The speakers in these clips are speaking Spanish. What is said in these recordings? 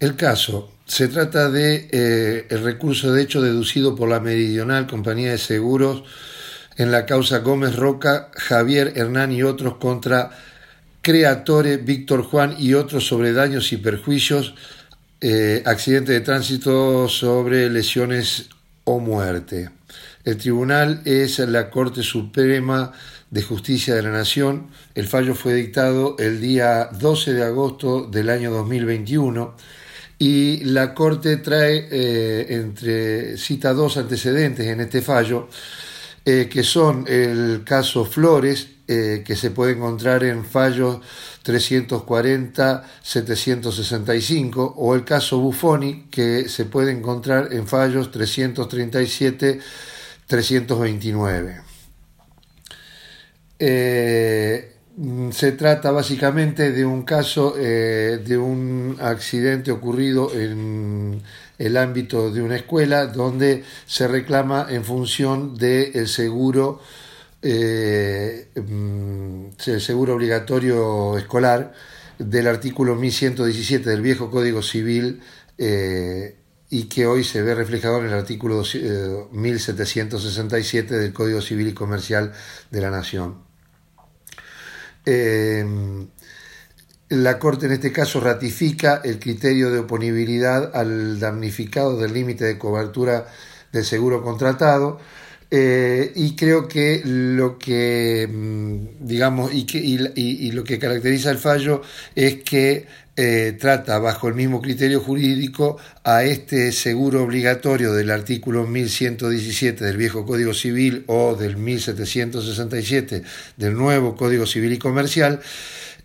El caso se trata de eh, el recurso de hecho deducido por la Meridional Compañía de Seguros en la causa Gómez Roca, Javier Hernán y otros contra Creatore, Víctor Juan y otros sobre daños y perjuicios, eh, accidente de tránsito sobre lesiones o muerte. El tribunal es la Corte Suprema de Justicia de la Nación. El fallo fue dictado el día 12 de agosto del año 2021 y la Corte trae eh, entre cita dos antecedentes en este fallo eh, que son el caso Flores eh, que se puede encontrar en fallos 340-765 o el caso Buffoni que se puede encontrar en fallos 337-329. Eh, se trata básicamente de un caso eh, de un accidente ocurrido en el ámbito de una escuela donde se reclama en función del seguro eh, mm, el seguro obligatorio escolar del artículo 1117 del viejo Código Civil eh, y que hoy se ve reflejado en el artículo 1767 eh, del Código Civil y Comercial de la Nación. La Corte en este caso ratifica el criterio de oponibilidad al damnificado del límite de cobertura del seguro contratado, eh, y creo que lo que, mm, digamos, y, que, y, lo que caracteriza el fallo es que eh, trata bajo el mismo criterio jurídico a este seguro obligatorio del artículo 1117 del viejo Código Civil o del 1767 del nuevo Código Civil y Comercial,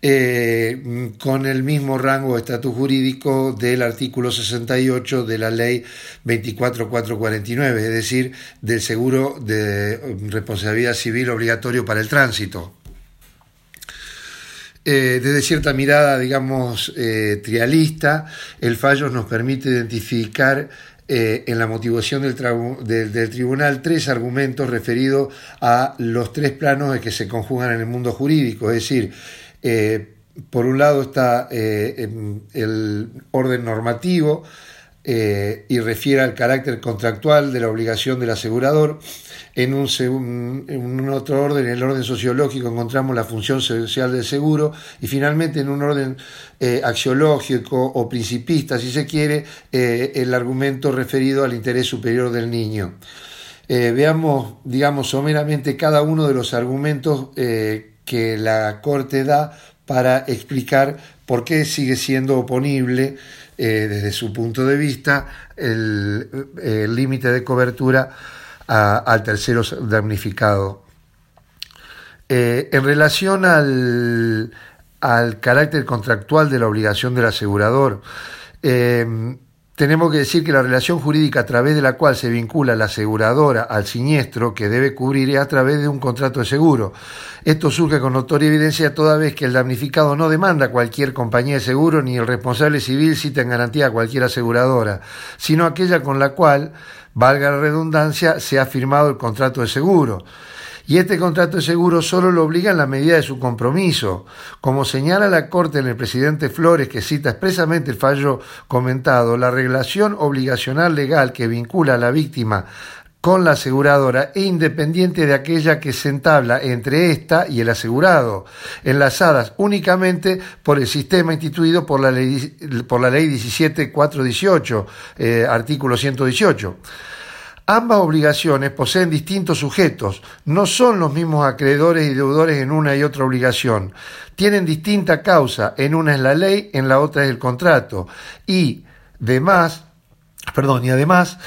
eh, con el mismo rango de estatus jurídico del artículo 68 de la ley 24449, es decir, del seguro de responsabilidad civil obligatorio para el tránsito. Eh, desde cierta mirada, digamos, eh, trialista, el fallo nos permite identificar en la motivación del, del, tribunal tres argumentos referidos a los tres planos que se conjugan en el mundo jurídico, es decir, eh, por un lado está eh, el orden normativo eh, y refiere al carácter contractual de la obligación del asegurador. En un, otro orden, en el orden sociológico, encontramos la función social del seguro y finalmente en un orden axiológico o principista, si se quiere, el argumento referido al interés superior del niño. veamos, digamos, someramente cada uno de los argumentos que la Corte da para explicar por qué sigue siendo oponible eh, desde su punto de vista el límite de cobertura al tercero damnificado. Eh, en relación al, al, carácter contractual de la obligación del asegurador, eh, tenemos que decir que la relación jurídica a través de la cual se vincula la aseguradora al siniestro que debe cubrir es a través de un contrato de seguro. Esto surge con notoria evidencia toda vez que el damnificado no demanda a cualquier compañía de seguro ni el responsable civil cita en garantía a cualquier aseguradora, sino aquella con la cual, valga la redundancia, se ha firmado el contrato de seguro y este contrato de seguro solo lo obliga en la medida de su compromiso. Como señala la Corte en el presidente Flores, que cita expresamente el fallo comentado, la relación obligacional legal que vincula a la víctima con la aseguradora e independiente de aquella que se entabla entre ésta y el asegurado, enlazadas únicamente por el sistema instituido por la ley, por la ley 17418, eh, artículo 118. Ambas obligaciones poseen distintos sujetos, no son los mismos acreedores y deudores en una y otra obligación, tienen distinta causa, en una es la ley, en la otra es el contrato, y demás, perdón, y además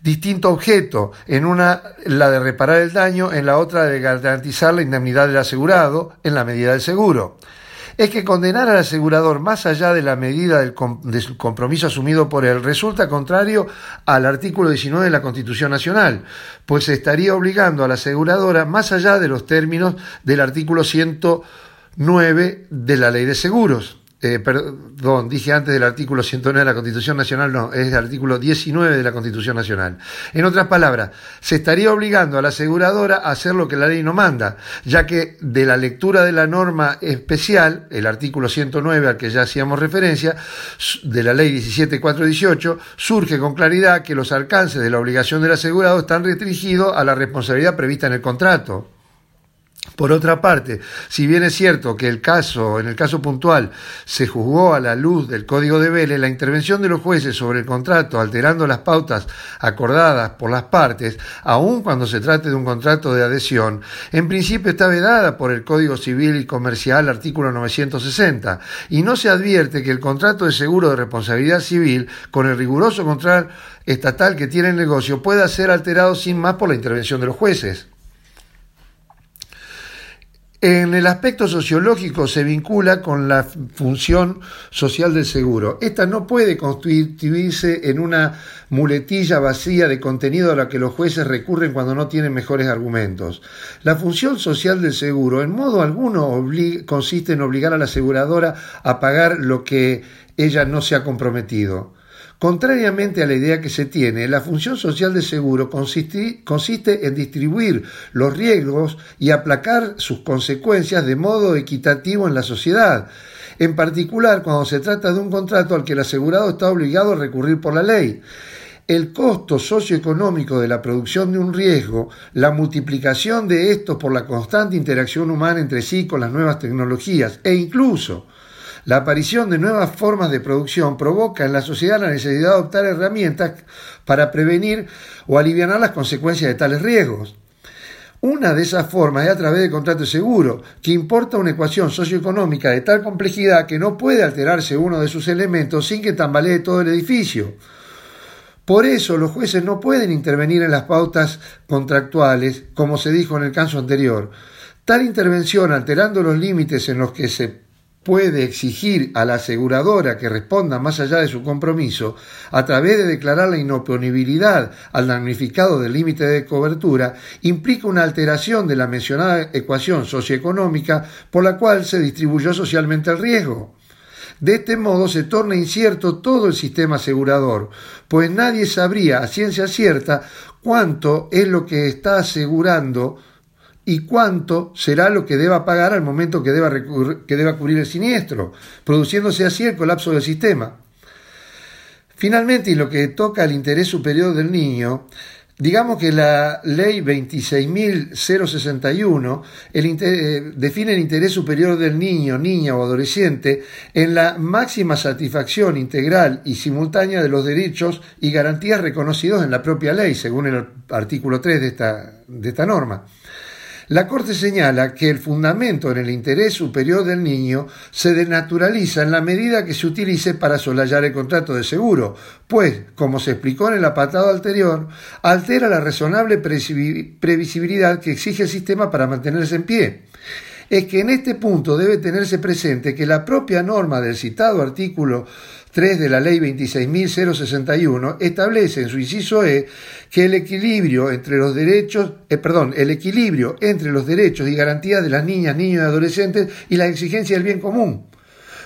distinto objeto, en una la de reparar el daño, en la otra de garantizar la indemnidad del asegurado en la medida del seguro es que condenar al asegurador más allá de la medida del compromiso asumido por él resulta contrario al artículo 19 de la Constitución Nacional, pues estaría obligando a la aseguradora más allá de los términos del artículo 109 de la Ley de Seguros. Eh, perdón, dije antes del artículo 109 de la Constitución Nacional, no, es el artículo 19 de la Constitución Nacional. En otras palabras, se estaría obligando a la aseguradora a hacer lo que la ley no manda, ya que de la lectura de la norma especial, el artículo 109 al que ya hacíamos referencia, de la ley 17418, surge con claridad que los alcances de la obligación del asegurado están restringidos a la responsabilidad prevista en el contrato. Por otra parte, si bien es cierto que el caso, en el caso puntual, se juzgó a la luz del Código de Vélez, la intervención de los jueces sobre el contrato, alterando las pautas acordadas por las partes, aun cuando se trate de un contrato de adhesión, en principio está vedada por el Código Civil y Comercial, artículo 960, y no se advierte que el contrato de seguro de responsabilidad civil, con el riguroso control estatal que tiene el negocio, pueda ser alterado sin más por la intervención de los jueces. En el aspecto sociológico se vincula con la función social del seguro. Esta no puede constituirse en una muletilla vacía de contenido a la que los jueces recurren cuando no tienen mejores argumentos. La función social del seguro en modo alguno consiste en obligar a la aseguradora a pagar lo que ella no se ha comprometido. Contrariamente a la idea que se tiene, la función social de seguro consiste, en distribuir los riesgos y aplacar sus consecuencias de modo equitativo en la sociedad, en particular cuando se trata de un contrato al que el asegurado está obligado a recurrir por la ley. El costo socioeconómico de la producción de un riesgo, la multiplicación de estos por la constante interacción humana entre sí con las nuevas tecnologías e incluso la aparición de nuevas formas de producción provoca en la sociedad la necesidad de adoptar herramientas para prevenir o aliviar las consecuencias de tales riesgos. Una de esas formas es a través del contrato de seguro, que importa una ecuación socioeconómica de tal complejidad que no puede alterarse uno de sus elementos sin que tambalee todo el edificio. Por eso los jueces no pueden intervenir en las pautas contractuales, como se dijo en el caso anterior. Tal intervención, alterando los límites en los que se puede exigir a la aseguradora que responda más allá de su compromiso a través de declarar la inoponibilidad al damnificado del límite de cobertura implica una alteración de la mencionada ecuación socioeconómica por la cual se distribuyó socialmente el riesgo. De este modo se torna incierto todo el sistema asegurador, pues nadie sabría a ciencia cierta cuánto es lo que está asegurando y cuánto será lo que deba pagar al momento que deba, que deba cubrir el siniestro, produciéndose así el colapso del sistema. Finalmente, y lo que toca al interés superior del niño, digamos que la ley 26.061 eh, define el interés superior del niño, niña o adolescente en la máxima satisfacción integral y simultánea de los derechos y garantías reconocidos en la propia ley, según el artículo 3 de esta, de esta norma. La Corte señala que el fundamento en el interés superior del niño se denaturaliza en la medida que se utilice para solayar el contrato de seguro, pues, como se explicó en el apartado anterior, altera la razonable previsibilidad que exige el sistema para mantenerse en pie. Es que en este punto debe tenerse presente que la propia norma del citado artículo 3 de la Ley 26.061 establece en su inciso E que el equilibrio entre los derechos, eh, perdón, el equilibrio entre los derechos y garantías de las niñas, niños y adolescentes y la exigencia del bien común.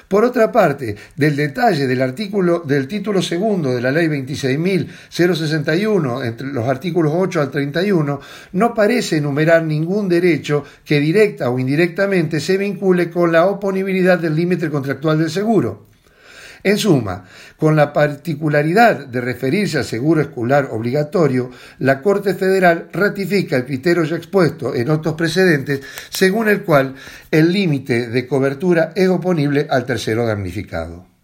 Por otra parte, del detalle del artículo del título segundo de la Ley 26.061, entre los artículos 8 al 31, no parece enumerar ningún derecho que directa o indirectamente se vincule con la oponibilidad del límite contractual del seguro. En suma, con la particularidad de referirse al seguro escolar obligatorio, la Corte Federal ratifica el criterio ya expuesto en otros precedentes, según el cual el límite de cobertura es oponible al tercero damnificado.